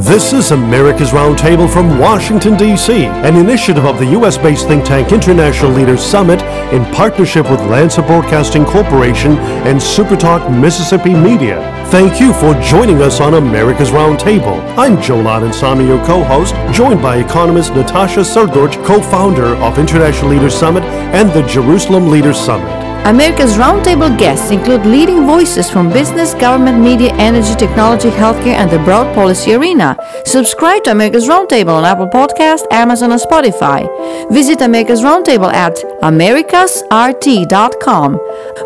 This is America's Roundtable from Washington, D.C., an initiative of the U.S. based think tank International Leaders Summit in partnership with Lanser Broadcasting Corporation and Supertalk Mississippi Media. Thank you for joining us on America's Roundtable. I'm Joel Samy, your co host, joined by economist Natasha Srdoc, co founder of International Leaders Summit and the Jerusalem Leaders Summit. America's Roundtable guests include leading voices from business, government, media, energy, technology, healthcare, and the broad policy arena. Subscribe to America's Roundtable on Apple Podcast, Amazon, and Spotify. Visit America's Roundtable at americasrt.com.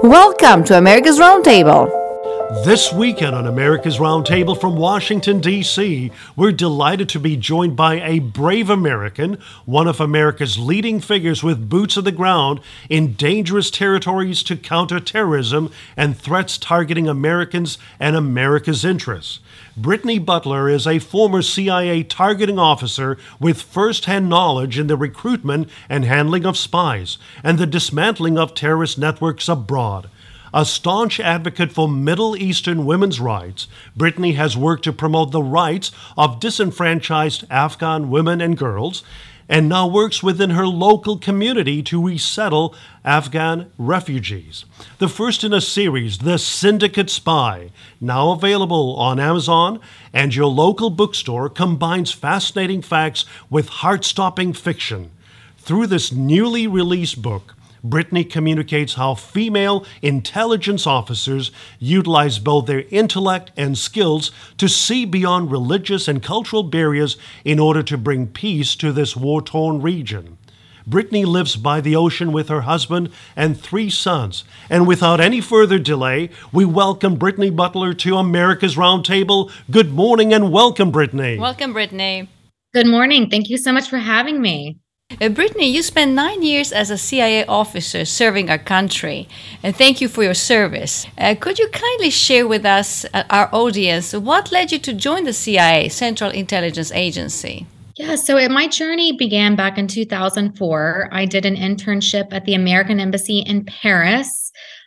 Welcome to America's Roundtable. This weekend on America's Roundtable from Washington, D.C., we're delighted to be joined by a brave American, one of America's leading figures with boots on the ground in dangerous territories to counter terrorism and threats targeting Americans and America's interests. Brittany Butler is a former CIA targeting officer with first hand knowledge in the recruitment and handling of spies and the dismantling of terrorist networks abroad. A staunch advocate for Middle Eastern women's rights, Brittany has worked to promote the rights of disenfranchised Afghan women and girls and now works within her local community to resettle Afghan refugees. The first in a series, The Syndicate Spy, now available on Amazon and your local bookstore, combines fascinating facts with heart stopping fiction. Through this newly released book, Brittany communicates how female intelligence officers utilize both their intellect and skills to see beyond religious and cultural barriers in order to bring peace to this war torn region. Brittany lives by the ocean with her husband and three sons. And without any further delay, we welcome Brittany Butler to America's Roundtable. Good morning and welcome, Brittany. Welcome, Brittany. Good morning. Thank you so much for having me. Uh, Brittany, you spent nine years as a CIA officer serving our country, and thank you for your service. Uh, could you kindly share with us, uh, our audience, what led you to join the CIA, Central Intelligence Agency? Yeah, so my journey began back in 2004. I did an internship at the American Embassy in Paris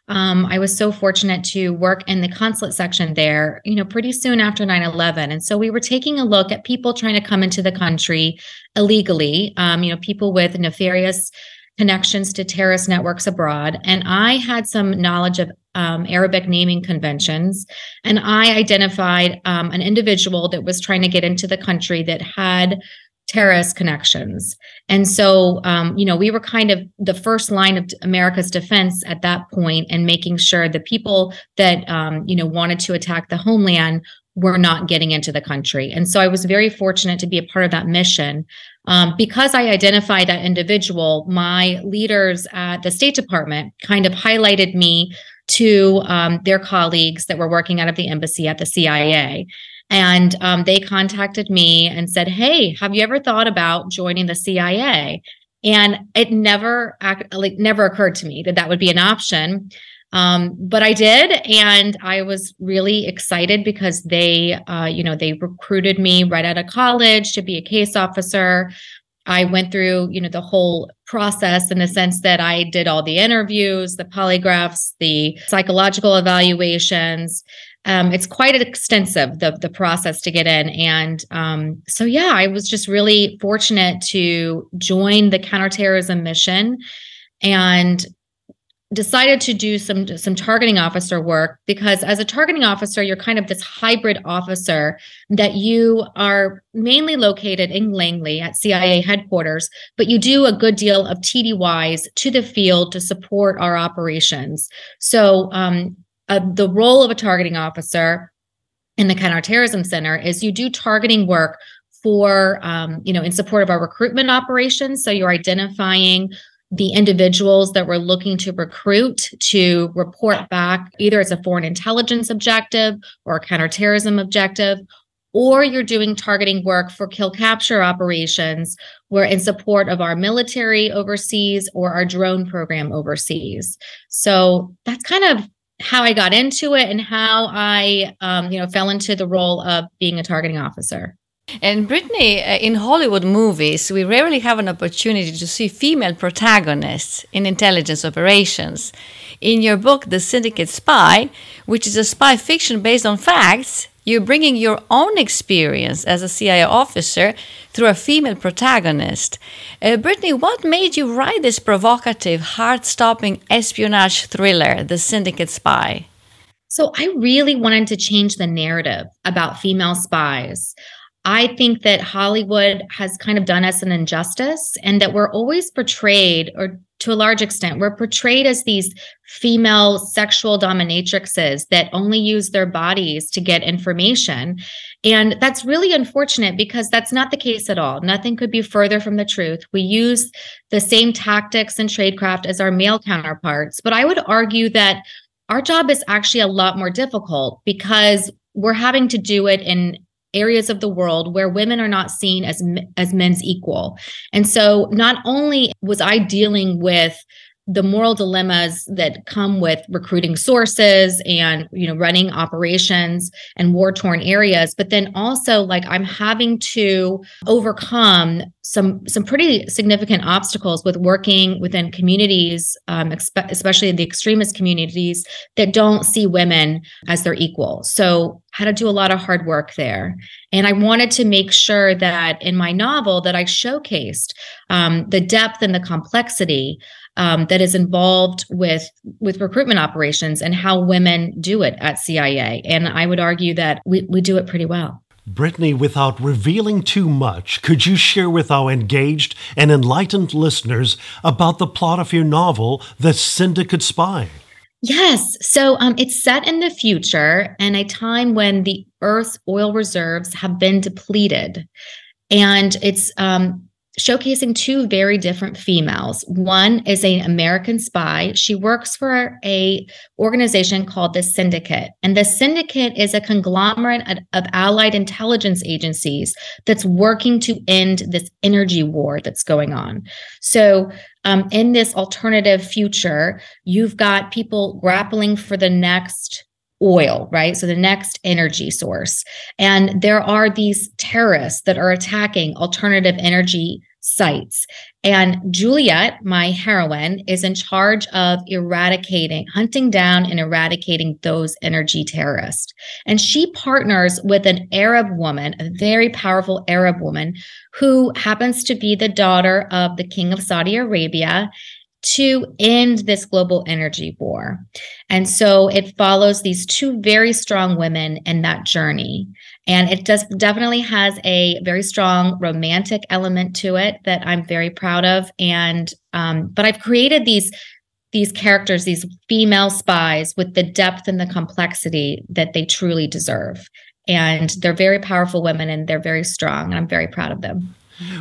um, I was so fortunate to work in the consulate section there, you know, pretty soon after 9 11. And so we were taking a look at people trying to come into the country illegally, um, you know, people with nefarious connections to terrorist networks abroad. And I had some knowledge of um, Arabic naming conventions. And I identified um, an individual that was trying to get into the country that had terrorist connections. And so, um, you know, we were kind of the first line of America's defense at that point and making sure the people that, um, you know, wanted to attack the homeland were not getting into the country. And so I was very fortunate to be a part of that mission. Um, because I identified that individual, my leaders at the State Department kind of highlighted me to um, their colleagues that were working out of the embassy at the CIA. And um, they contacted me and said, Hey, have you ever thought about joining the CIA? And it never like never occurred to me that that would be an option. Um, but I did, and I was really excited because they, uh, you know, they recruited me right out of college to be a case officer. I went through, you know, the whole process in the sense that I did all the interviews, the polygraphs, the psychological evaluations, um, it's quite extensive the the process to get in. And um, so yeah i was just really fortunate to join the counterterrorism mission and decided to do some some targeting officer work because as a targeting officer you're kind of this hybrid officer that you are mainly located in Langley at CIA headquarters but you do a good deal of TDYs to the field to support our operations. So um, uh, the role of a targeting officer in the counterterrorism center is you do targeting work for um, you know in support of our recruitment operations. So you're identifying the individuals that we're looking to recruit to report back either as a foreign intelligence objective or a counterterrorism objective or you're doing targeting work for kill capture operations where in support of our military overseas or our drone program overseas. So that's kind of how I got into it and how I, um, you know, fell into the role of being a targeting officer. And Brittany, uh, in Hollywood movies, we rarely have an opportunity to see female protagonists in intelligence operations. In your book, The Syndicate Spy, which is a spy fiction based on facts, You're bringing your own experience as a CIA officer through a female protagonist. Uh, Brittany, what made you write this provocative, heart stopping espionage thriller, The Syndicate Spy? So, I really wanted to change the narrative about female spies. I think that Hollywood has kind of done us an injustice and that we're always portrayed, or to a large extent, we're portrayed as these female sexual dominatrixes that only use their bodies to get information. And that's really unfortunate because that's not the case at all. Nothing could be further from the truth. We use the same tactics and tradecraft as our male counterparts. But I would argue that our job is actually a lot more difficult because we're having to do it in areas of the world where women are not seen as as men's equal. And so not only was I dealing with the moral dilemmas that come with recruiting sources and you know running operations and war torn areas but then also like i'm having to overcome some some pretty significant obstacles with working within communities um, expe- especially the extremist communities that don't see women as their equal so had to do a lot of hard work there and i wanted to make sure that in my novel that i showcased um, the depth and the complexity um, that is involved with with recruitment operations and how women do it at CIA. And I would argue that we, we do it pretty well. Brittany, without revealing too much, could you share with our engaged and enlightened listeners about the plot of your novel, The Syndicate Spy? Yes. So um, it's set in the future and a time when the Earth's oil reserves have been depleted. And it's um, showcasing two very different females. One is an American spy. She works for a organization called the Syndicate. And the Syndicate is a conglomerate of allied intelligence agencies that's working to end this energy war that's going on. So um, in this alternative future, you've got people grappling for the next oil, right? So the next energy source. And there are these terrorists that are attacking alternative energy sites. And Juliet, my heroine, is in charge of eradicating, hunting down and eradicating those energy terrorists. And she partners with an Arab woman, a very powerful Arab woman, who happens to be the daughter of the king of Saudi Arabia to end this global energy war. And so it follows these two very strong women in that journey. And it does definitely has a very strong romantic element to it that I'm very proud of. And um, but I've created these these characters, these female spies, with the depth and the complexity that they truly deserve. And they're very powerful women and they're very strong. And I'm very proud of them.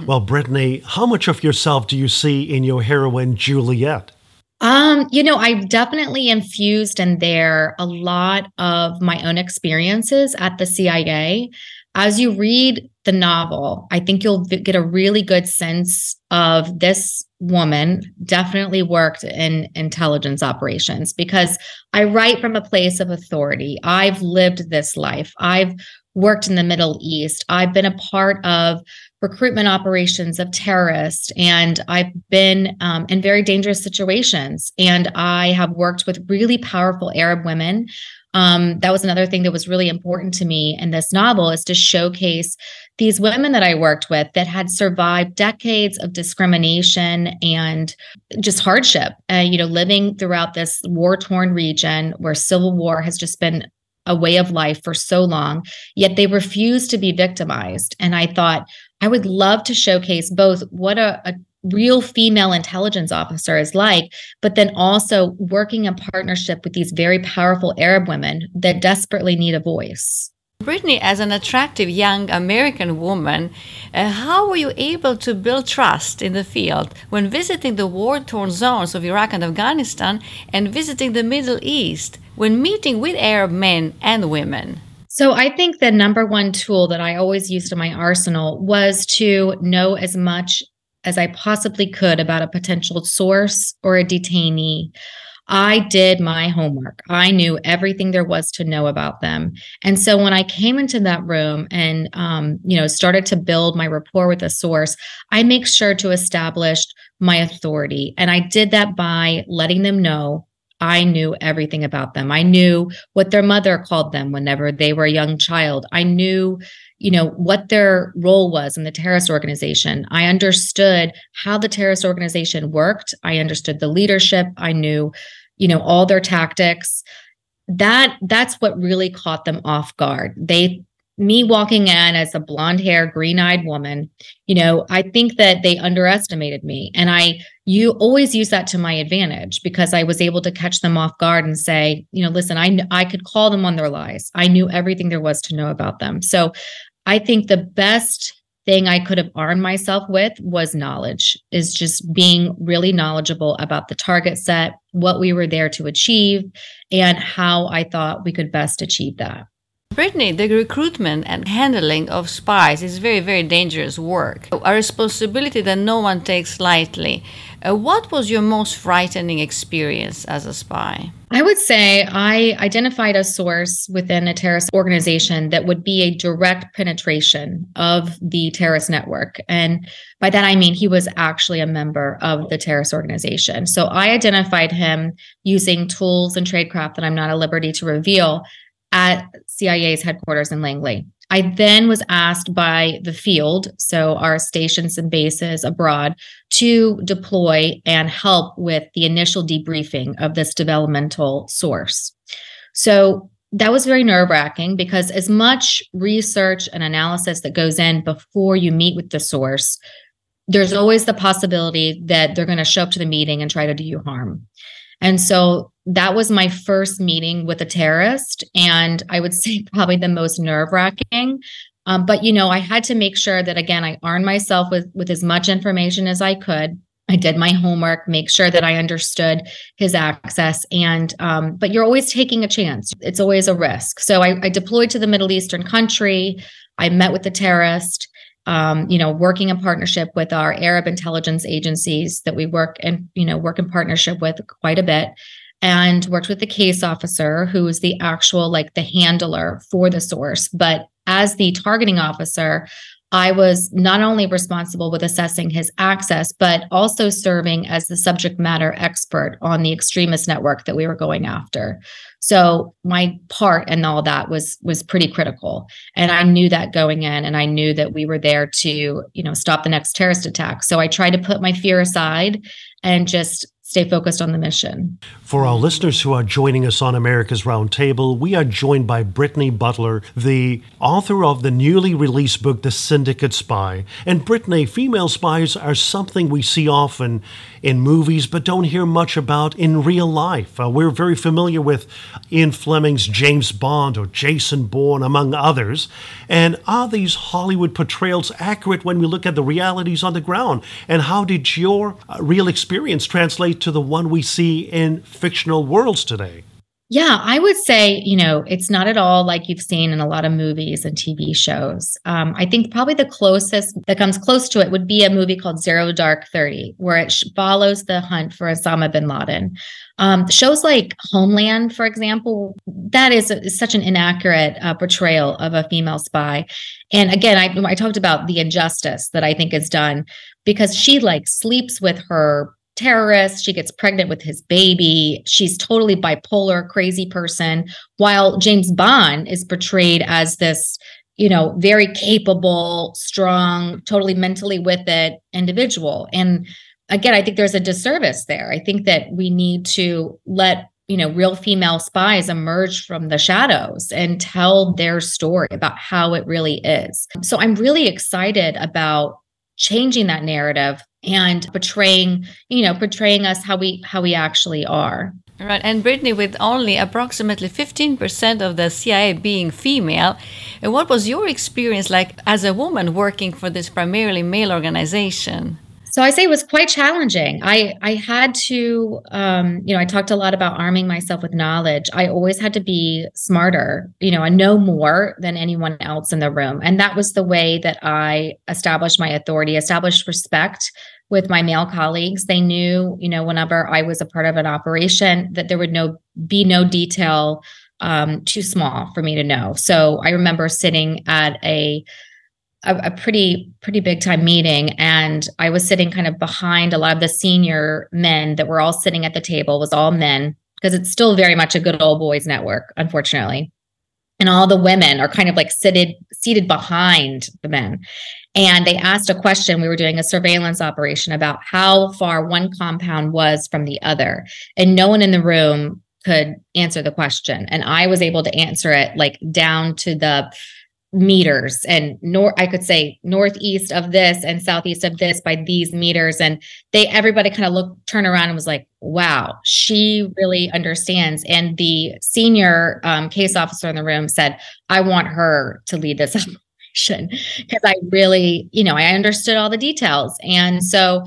Well, Brittany, how much of yourself do you see in your heroine, Juliet? Um, you know, I've definitely infused in there a lot of my own experiences at the CIA. As you read the novel, I think you'll get a really good sense of this woman definitely worked in intelligence operations because I write from a place of authority. I've lived this life. I've worked in the Middle East. I've been a part of recruitment operations of terrorists, and I've been um, in very dangerous situations. And I have worked with really powerful Arab women. Um, that was another thing that was really important to me in this novel is to showcase these women that I worked with that had survived decades of discrimination and just hardship. Uh, you know, living throughout this war torn region where civil war has just been a way of life for so long, yet they refuse to be victimized. And I thought, I would love to showcase both what a, a real female intelligence officer is like, but then also working in partnership with these very powerful Arab women that desperately need a voice. Brittany, as an attractive young American woman, uh, how were you able to build trust in the field when visiting the war torn zones of Iraq and Afghanistan and visiting the Middle East when meeting with Arab men and women? So, I think the number one tool that I always used in my arsenal was to know as much as I possibly could about a potential source or a detainee. I did my homework. I knew everything there was to know about them. And so when I came into that room and um, you know started to build my rapport with a source, I make sure to establish my authority. And I did that by letting them know I knew everything about them. I knew what their mother called them whenever they were a young child. I knew, you know, what their role was in the terrorist organization. I understood how the terrorist organization worked. I understood the leadership. I knew, you know, all their tactics. That that's what really caught them off guard. They me walking in as a blonde hair, green eyed woman, you know, I think that they underestimated me. And I, you always use that to my advantage because I was able to catch them off guard and say, you know, listen, I, I could call them on their lies. I knew everything there was to know about them. So I think the best thing I could have armed myself with was knowledge, is just being really knowledgeable about the target set, what we were there to achieve, and how I thought we could best achieve that. Brittany, the recruitment and handling of spies is very, very dangerous work, a responsibility that no one takes lightly. Uh, what was your most frightening experience as a spy? I would say I identified a source within a terrorist organization that would be a direct penetration of the terrorist network. And by that, I mean he was actually a member of the terrorist organization. So I identified him using tools and tradecraft that I'm not at liberty to reveal at CIA's headquarters in Langley. I then was asked by the field, so our stations and bases abroad, to deploy and help with the initial debriefing of this developmental source. So that was very nerve wracking because as much research and analysis that goes in before you meet with the source, there's always the possibility that they're going to show up to the meeting and try to do you harm. And so that was my first meeting with a terrorist. And I would say probably the most nerve wracking. Um, but, you know, I had to make sure that, again, I armed myself with, with as much information as I could. I did my homework, make sure that I understood his access. And, um, but you're always taking a chance. It's always a risk. So I, I deployed to the Middle Eastern country. I met with the terrorist um, you know, working in partnership with our Arab intelligence agencies that we work and, you know, work in partnership with quite a bit and worked with the case officer who was the actual like the handler for the source but as the targeting officer I was not only responsible with assessing his access, but also serving as the subject matter expert on the extremist network that we were going after. So my part and all that was was pretty critical. And I knew that going in and I knew that we were there to, you know, stop the next terrorist attack. So I tried to put my fear aside and just stay focused on the mission. For our listeners who are joining us on America's Roundtable, we are joined by Brittany Butler, the author of the newly released book, The Syndicate Spy. And Brittany, female spies are something we see often in movies but don't hear much about in real life. Uh, we're very familiar with Ian Fleming's James Bond or Jason Bourne, among others. And are these Hollywood portrayals accurate when we look at the realities on the ground? And how did your uh, real experience translate to the one we see in fictional worlds today? Yeah, I would say, you know, it's not at all like you've seen in a lot of movies and TV shows. Um, I think probably the closest that comes close to it would be a movie called Zero Dark 30, where it follows the hunt for Osama bin Laden. Um, shows like Homeland, for example, that is, a, is such an inaccurate uh, portrayal of a female spy. And again, I, I talked about the injustice that I think is done because she like sleeps with her terrorist. She gets pregnant with his baby. She's totally bipolar, crazy person. While James Bond is portrayed as this, you know, very capable, strong, totally mentally with it individual. And again, I think there's a disservice there. I think that we need to let you know real female spies emerge from the shadows and tell their story about how it really is so i'm really excited about changing that narrative and portraying you know portraying us how we how we actually are Right, and Brittany, with only approximately 15% of the CIA being female, what was your experience like as a woman working for this primarily male organization? So I say it was quite challenging. I I had to, um, you know, I talked a lot about arming myself with knowledge. I always had to be smarter, you know, and know more than anyone else in the room, and that was the way that I established my authority, established respect with my male colleagues. They knew, you know, whenever I was a part of an operation, that there would no be no detail um, too small for me to know. So I remember sitting at a a, a, pretty pretty big time meeting and i was sitting kind of behind a lot of the senior men that were all sitting at the table was all men because it's still very much a good old boys network, unfortunately. And all the women are kind of like seated seated behind the men. And they asked a question. We were doing a surveillance operation about how far one compound was from the other. And no one in the room could answer the question. And I was able to answer it like down to the meters and nor I could say northeast of this and southeast of this by these meters. And they everybody kind of looked, turned around and was like, wow, she really understands. And the senior um, case officer in the room said, I want her to lead this operation because I really, you know, I understood all the details. And so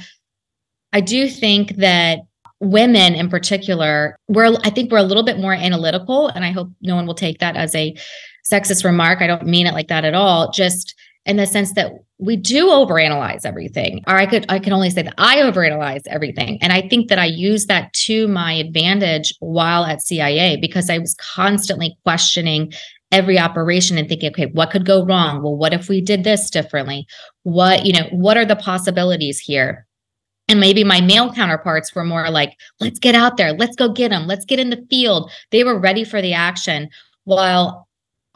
I do think that women in particular, we're I think we're a little bit more analytical. And I hope no one will take that as a sexist remark. I don't mean it like that at all. Just in the sense that we do overanalyze everything. Or I could I can only say that I overanalyze everything. And I think that I use that to my advantage while at CIA because I was constantly questioning every operation and thinking, okay, what could go wrong? Well, what if we did this differently? What, you know, what are the possibilities here? And maybe my male counterparts were more like, let's get out there, let's go get them, let's get in the field. They were ready for the action. While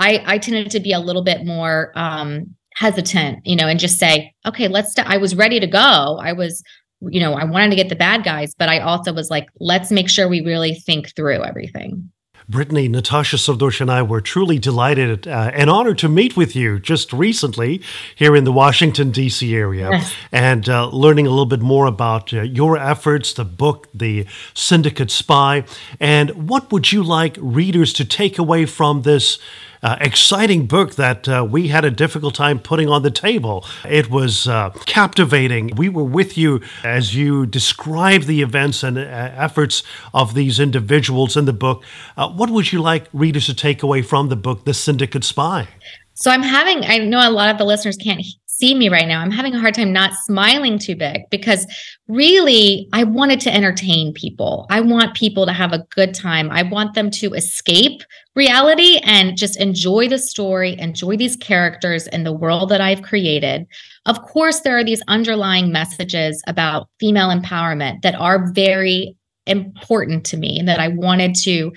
I, I tended to be a little bit more um, hesitant, you know, and just say, okay, let's, st- I was ready to go. I was, you know, I wanted to get the bad guys, but I also was like, let's make sure we really think through everything. Brittany, Natasha Srdoc, and I were truly delighted uh, and honored to meet with you just recently here in the Washington, D.C. area yes. and uh, learning a little bit more about uh, your efforts, the book, The Syndicate Spy. And what would you like readers to take away from this? Uh, exciting book that uh, we had a difficult time putting on the table. It was uh, captivating. We were with you as you described the events and uh, efforts of these individuals in the book. Uh, what would you like readers to take away from the book, The Syndicate Spy? So I'm having, I know a lot of the listeners can't see me right now, I'm having a hard time not smiling too big because really I wanted to entertain people. I want people to have a good time. I want them to escape reality and just enjoy the story, enjoy these characters and the world that I've created. Of course, there are these underlying messages about female empowerment that are very important to me and that I wanted to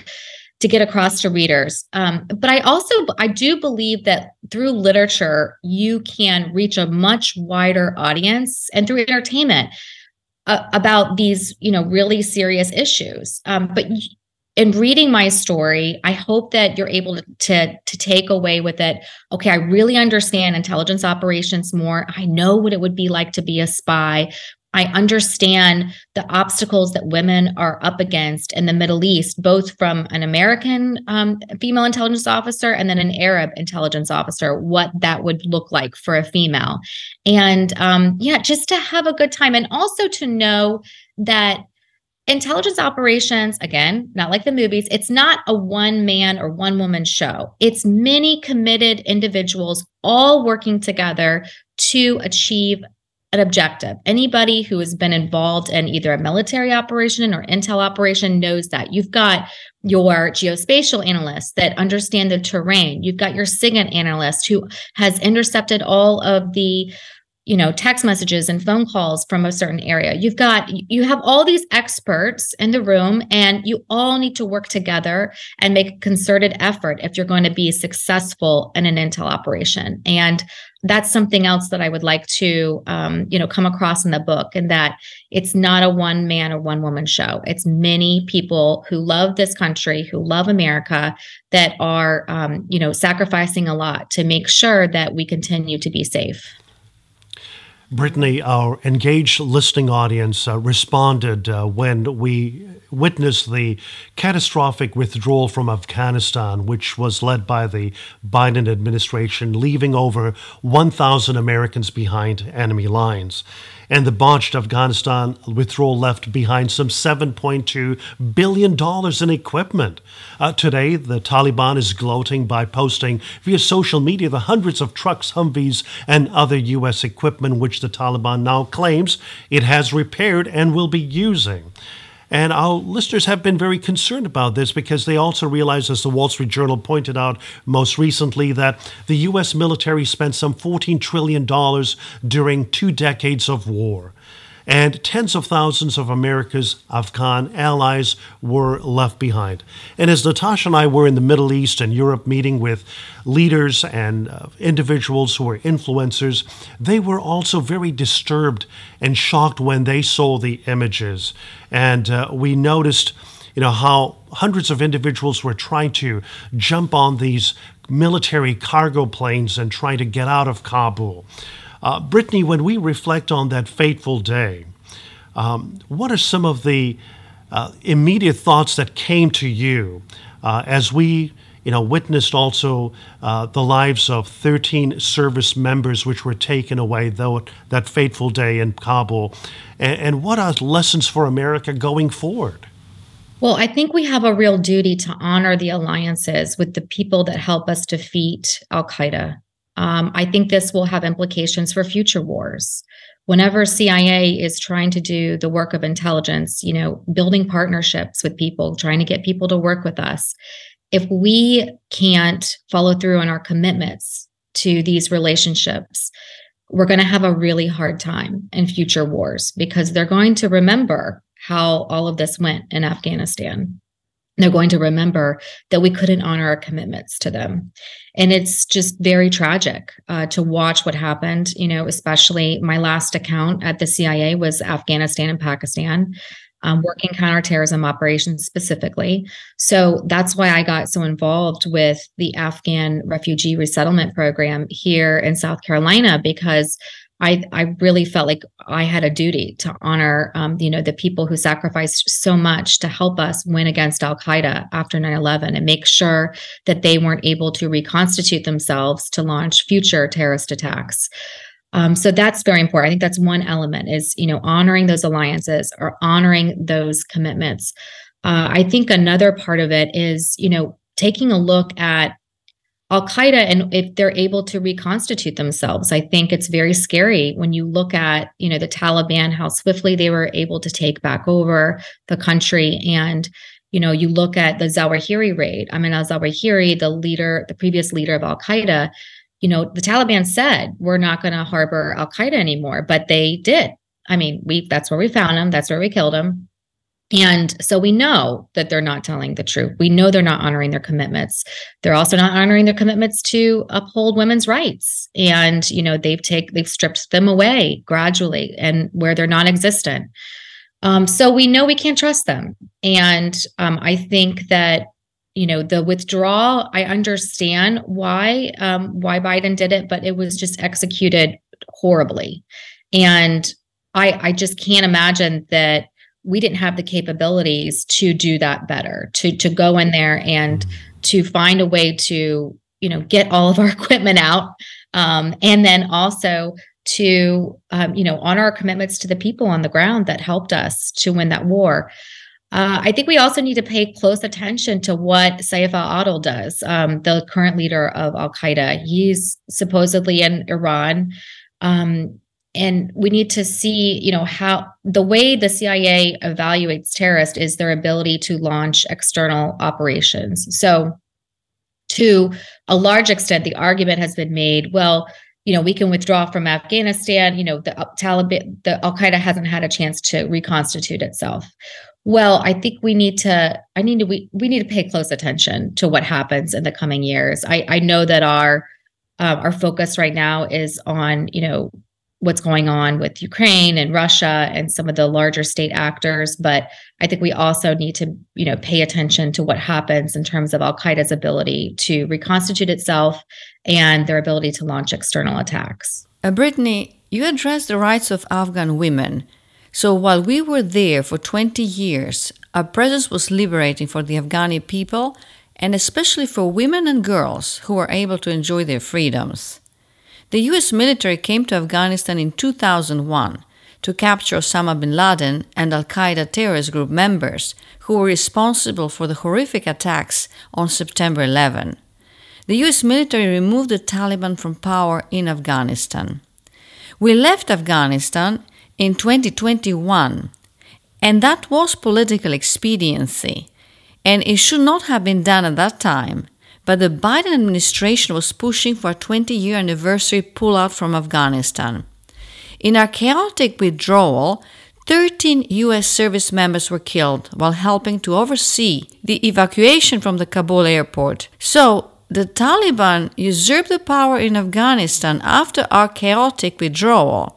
to get across to readers. Um, but I also I do believe that through literature you can reach a much wider audience and through entertainment uh, about these you know really serious issues. Um, but in reading my story, I hope that you're able to, to, to take away with it. Okay, I really understand intelligence operations more. I know what it would be like to be a spy. I understand the obstacles that women are up against in the Middle East, both from an American um, female intelligence officer and then an Arab intelligence officer, what that would look like for a female. And um, yeah, just to have a good time and also to know that intelligence operations again not like the movies it's not a one man or one woman show it's many committed individuals all working together to achieve an objective. Anybody who has been involved in either a military operation or intel operation knows that. You've got your geospatial analysts that understand the terrain. You've got your SIGINT analyst who has intercepted all of the you know text messages and phone calls from a certain area you've got you have all these experts in the room and you all need to work together and make a concerted effort if you're going to be successful in an intel operation and that's something else that I would like to, um, you know, come across in the book, and that it's not a one man or one woman show. It's many people who love this country, who love America, that are, um, you know, sacrificing a lot to make sure that we continue to be safe. Brittany, our engaged listening audience uh, responded uh, when we witnessed the catastrophic withdrawal from Afghanistan, which was led by the Biden administration, leaving over 1,000 Americans behind enemy lines and the botched Afghanistan withdrawal left behind some $7.2 billion in equipment. Uh, today, the Taliban is gloating by posting via social media the hundreds of trucks, Humvees, and other U.S. equipment which the Taliban now claims it has repaired and will be using. And our listeners have been very concerned about this because they also realize, as the Wall Street Journal pointed out most recently, that the U.S. military spent some $14 trillion during two decades of war. And tens of thousands of America's Afghan allies were left behind. And as Natasha and I were in the Middle East and Europe meeting with leaders and uh, individuals who were influencers, they were also very disturbed and shocked when they saw the images. And uh, we noticed you know how hundreds of individuals were trying to jump on these military cargo planes and trying to get out of Kabul. Uh, Brittany, when we reflect on that fateful day, um, what are some of the uh, immediate thoughts that came to you uh, as we you know, witnessed also uh, the lives of 13 service members which were taken away though that fateful day in Kabul. And, and what are lessons for America going forward? Well, I think we have a real duty to honor the alliances with the people that help us defeat Al Qaeda um, I think this will have implications for future wars. Whenever CIA is trying to do the work of intelligence, you know, building partnerships with people, trying to get people to work with us, if we can't follow through on our commitments to these relationships, we're going to have a really hard time in future wars because they're going to remember how all of this went in Afghanistan they're going to remember that we couldn't honor our commitments to them. And it's just very tragic uh, to watch what happened you know especially my last account at the cia was afghanistan and pakistan um, working counterterrorism operations specifically. So that's why i got so involved with the afghan refugee resettlement program here in south carolina because I I really felt like I had a duty to honor um, you know the people who sacrificed so much to help us win against Al Qaeda after 9/11 and make sure that they weren't able to reconstitute themselves to launch future terrorist attacks. Um, so that's very important. I think that's one element is you know honoring those alliances or honoring those commitments. Uh, I think another part of it is you know taking a look at Al Qaeda and if they're able to reconstitute themselves. I think it's very scary when you look at, you know, the Taliban, how swiftly they were able to take back over the country. And, you know, you look at the Zawahiri raid. I mean, al Zawahiri, the leader, the previous leader of Al Qaeda, you know, the Taliban said, we're not going to harbor Al Qaeda anymore, but they did. I mean, we that's where we found him, that's where we killed him. And so we know that they're not telling the truth. We know they're not honoring their commitments. They're also not honoring their commitments to uphold women's rights. And, you know, they've take they've stripped them away gradually and where they're non-existent. Um, so we know we can't trust them. And um, I think that you know the withdrawal i understand why um, why biden did it but it was just executed horribly and i i just can't imagine that we didn't have the capabilities to do that better to to go in there and to find a way to you know get all of our equipment out um, and then also to um, you know honor our commitments to the people on the ground that helped us to win that war uh, I think we also need to pay close attention to what Saif al-Adil does, um, the current leader of Al Qaeda. He's supposedly in Iran. Um, and we need to see you know how the way the cia evaluates terrorists is their ability to launch external operations. So to a large extent the argument has been made well you know we can withdraw from afghanistan you know the taliban the al-qaeda hasn't had a chance to reconstitute itself. Well i think we need to i need to we, we need to pay close attention to what happens in the coming years. I i know that our uh, our focus right now is on you know what's going on with Ukraine and Russia and some of the larger state actors. But I think we also need to, you know, pay attention to what happens in terms of Al Qaeda's ability to reconstitute itself and their ability to launch external attacks. Uh, Brittany, you addressed the rights of Afghan women. So while we were there for 20 years, our presence was liberating for the Afghani people and especially for women and girls who were able to enjoy their freedoms. The US military came to Afghanistan in 2001 to capture Osama bin Laden and Al Qaeda terrorist group members who were responsible for the horrific attacks on September 11. The US military removed the Taliban from power in Afghanistan. We left Afghanistan in 2021, and that was political expediency, and it should not have been done at that time but the Biden administration was pushing for a 20 year anniversary pullout from Afghanistan. In our chaotic withdrawal, 13 U.S. service members were killed while helping to oversee the evacuation from the Kabul airport. So, the Taliban usurped the power in Afghanistan after our chaotic withdrawal.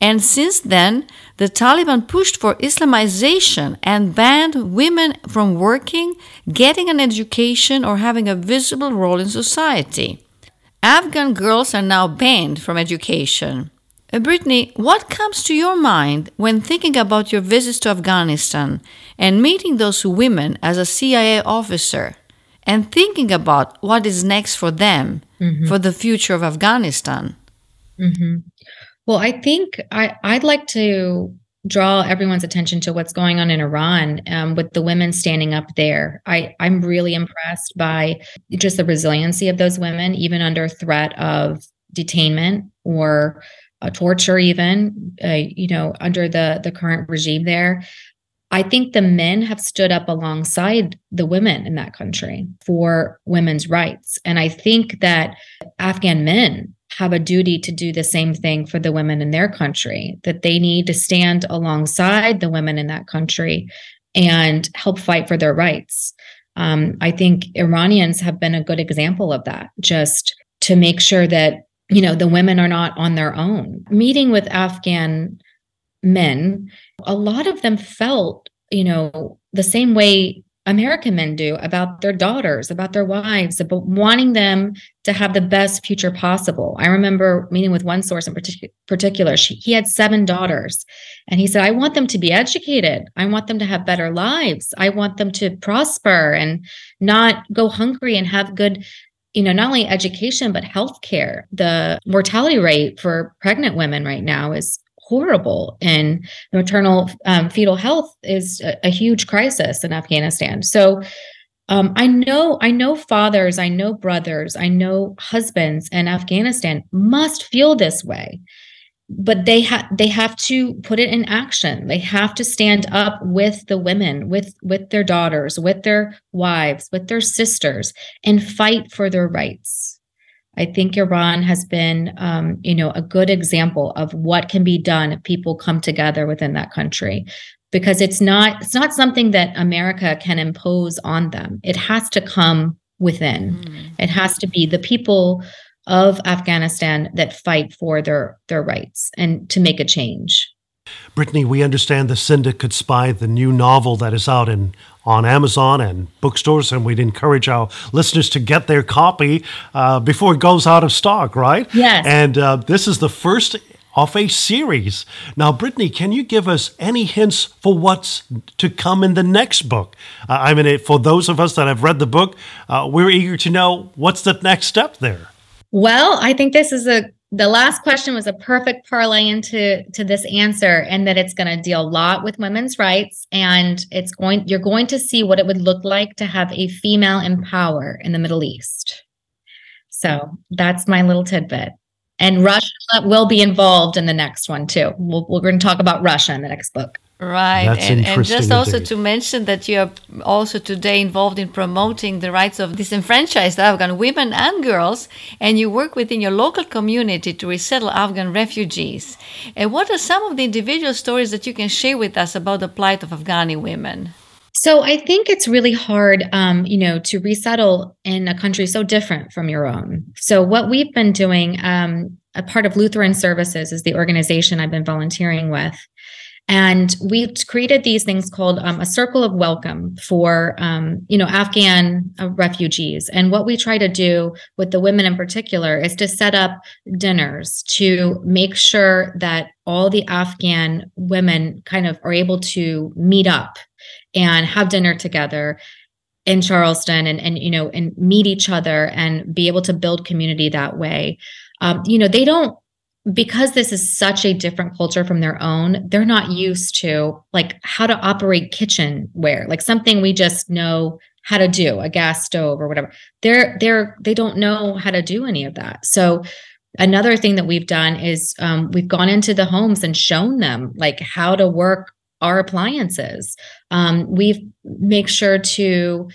And since then, the Taliban pushed for Islamization and banned women from working, getting an education, or having a visible role in society. Afghan girls are now banned from education. Uh, Brittany, what comes to your mind when thinking about your visits to Afghanistan and meeting those women as a CIA officer and thinking about what is next for them mm-hmm. for the future of Afghanistan? Mm-hmm. Well, I think I, I'd like to draw everyone's attention to what's going on in Iran um, with the women standing up there. I, I'm really impressed by just the resiliency of those women, even under threat of detainment or uh, torture, even uh, you know under the the current regime there. I think the men have stood up alongside the women in that country for women's rights. And I think that Afghan men have a duty to do the same thing for the women in their country, that they need to stand alongside the women in that country and help fight for their rights. Um, I think Iranians have been a good example of that, just to make sure that, you know, the women are not on their own. Meeting with Afghan men, a lot of them felt, you know, the same way American men do about their daughters, about their wives, about wanting them to have the best future possible. I remember meeting with one source in partic- particular. She, he had seven daughters, and he said, I want them to be educated. I want them to have better lives. I want them to prosper and not go hungry and have good you know not only education but health care the mortality rate for pregnant women right now is horrible. And maternal um, fetal health is a, a, huge crisis in afghanistan. So um, i know i know fathers i know brothers i know husbands in afghanistan must feel this way. But they have they have to put it in action. They have to stand up with the women with with their daughters with their wives with their sisters and fight for their rights I think Iran has been, um, you know, a good example of what can be done if people come together within that country, because it's not it's not something that America can impose on them. It has to come within. Mm. It has to be the people of Afghanistan that fight for their their rights and to make a change. Brittany, we understand the could Spy, the new novel that is out in on Amazon and bookstores, and we'd encourage our listeners to get their copy uh, before it goes out of stock, right? Yes. And uh, this is the first of a series. Now, Brittany, can you give us any hints for what's to come in the next book? Uh, I mean, for those of us that have read the book, uh, we're eager to know what's the next step there. Well, I think this is a the last question was a perfect parlay into to this answer and that it's going to deal a lot with women's rights and it's going you're going to see what it would look like to have a female in power in the middle east. So that's my little tidbit. And russia will be involved in the next one too. We'll, we're going to talk about russia in the next book Right. And, and, just also indeed. to mention that you are also today involved in promoting the rights of disenfranchised Afghan women and girls, and you work within your local community to resettle Afghan refugees. And what are some of the individual stories that you can share with us about the plight of Afghani women? So I think it's really hard, um, you know, to resettle in a country so different from your own. So what we've been doing, um, a part of Lutheran Services is the organization I've been volunteering with. And we created these things called um, a circle of welcome for, um, you know, Afghan uh, refugees. And what we try to do with the women in particular is to set up dinners to make sure that all the Afghan women kind of are able to meet up and have dinner together in Charleston and and you know and meet each other and be able to build community that way. Um, you know, they don't because this is such a different culture from their own, they're not used to like how to operate kitchenware, like something we just know how to do, a gas stove or whatever. They're they're they don't know how to do any of that. So another thing that we've done is um, we've gone into the homes and shown them like how to work our appliances. Um, we've make sure to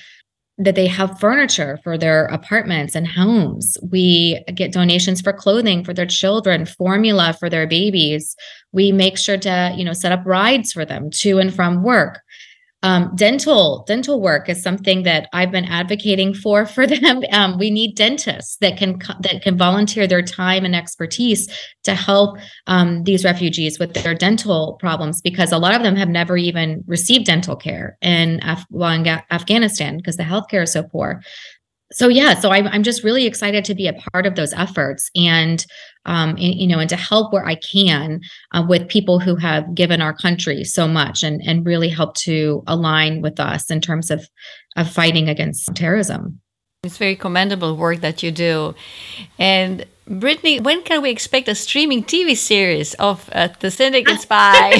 that they have furniture for their apartments and homes. We get donations for clothing for their children, formula for their babies. We make sure to, you know, set up rides for them to and from work. Um, dental dental work is something that I've been advocating for for them. Um, we need dentists that can that can volunteer their time and expertise to help um, these refugees with their dental problems because a lot of them have never even received dental care in, Af- well, in Afghanistan because the healthcare is so poor so yeah so I'm, I'm just really excited to be a part of those efforts and um, and, you know and to help where i can uh, with people who have given our country so much and and really help to align with us in terms of of fighting against terrorism. It's very commendable work that you do. And brittany when can we expect a streaming tv series of uh, the syndicate spy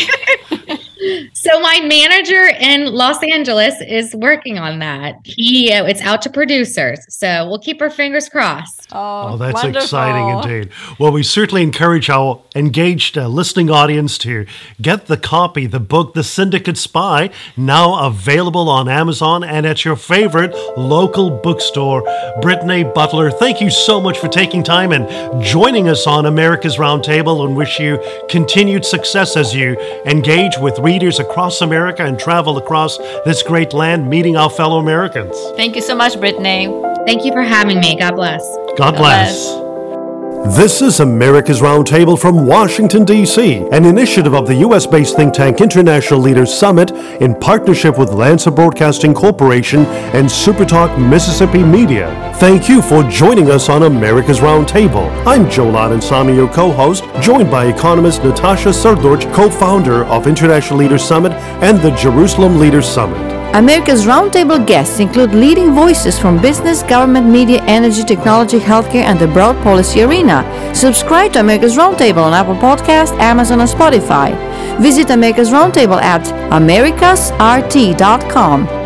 so my manager in Los Angeles is working on that. He uh, it's out to producers. So we'll keep our fingers crossed. Oh, oh that's wonderful. exciting indeed. Well, we certainly encourage our engaged uh, listening audience to get the copy, the book The Syndicate Spy, now available on Amazon and at your favorite local bookstore. Brittany Butler, thank you so much for taking time and joining us on America's Roundtable and wish you continued success as you engage with readers across America and travel across this great land meeting our fellow Americans. Thank you so much, Brittany. Thank you for having me. God bless. God, God bless. bless. This is America's Roundtable from Washington, D.C., an initiative of the U.S. based think tank International Leaders Summit in partnership with Lanser Broadcasting Corporation and Supertalk Mississippi Media. Thank you for joining us on America's Roundtable. I'm Joe Samy, your co host, joined by economist Natasha Srdoc, co founder of International Leaders Summit and the Jerusalem Leaders Summit. America's Roundtable guests include leading voices from business, government, media, energy, technology, healthcare, and the broad policy arena. Subscribe to America's Roundtable on Apple Podcast, Amazon, and Spotify. Visit America's Roundtable at americasrt.com.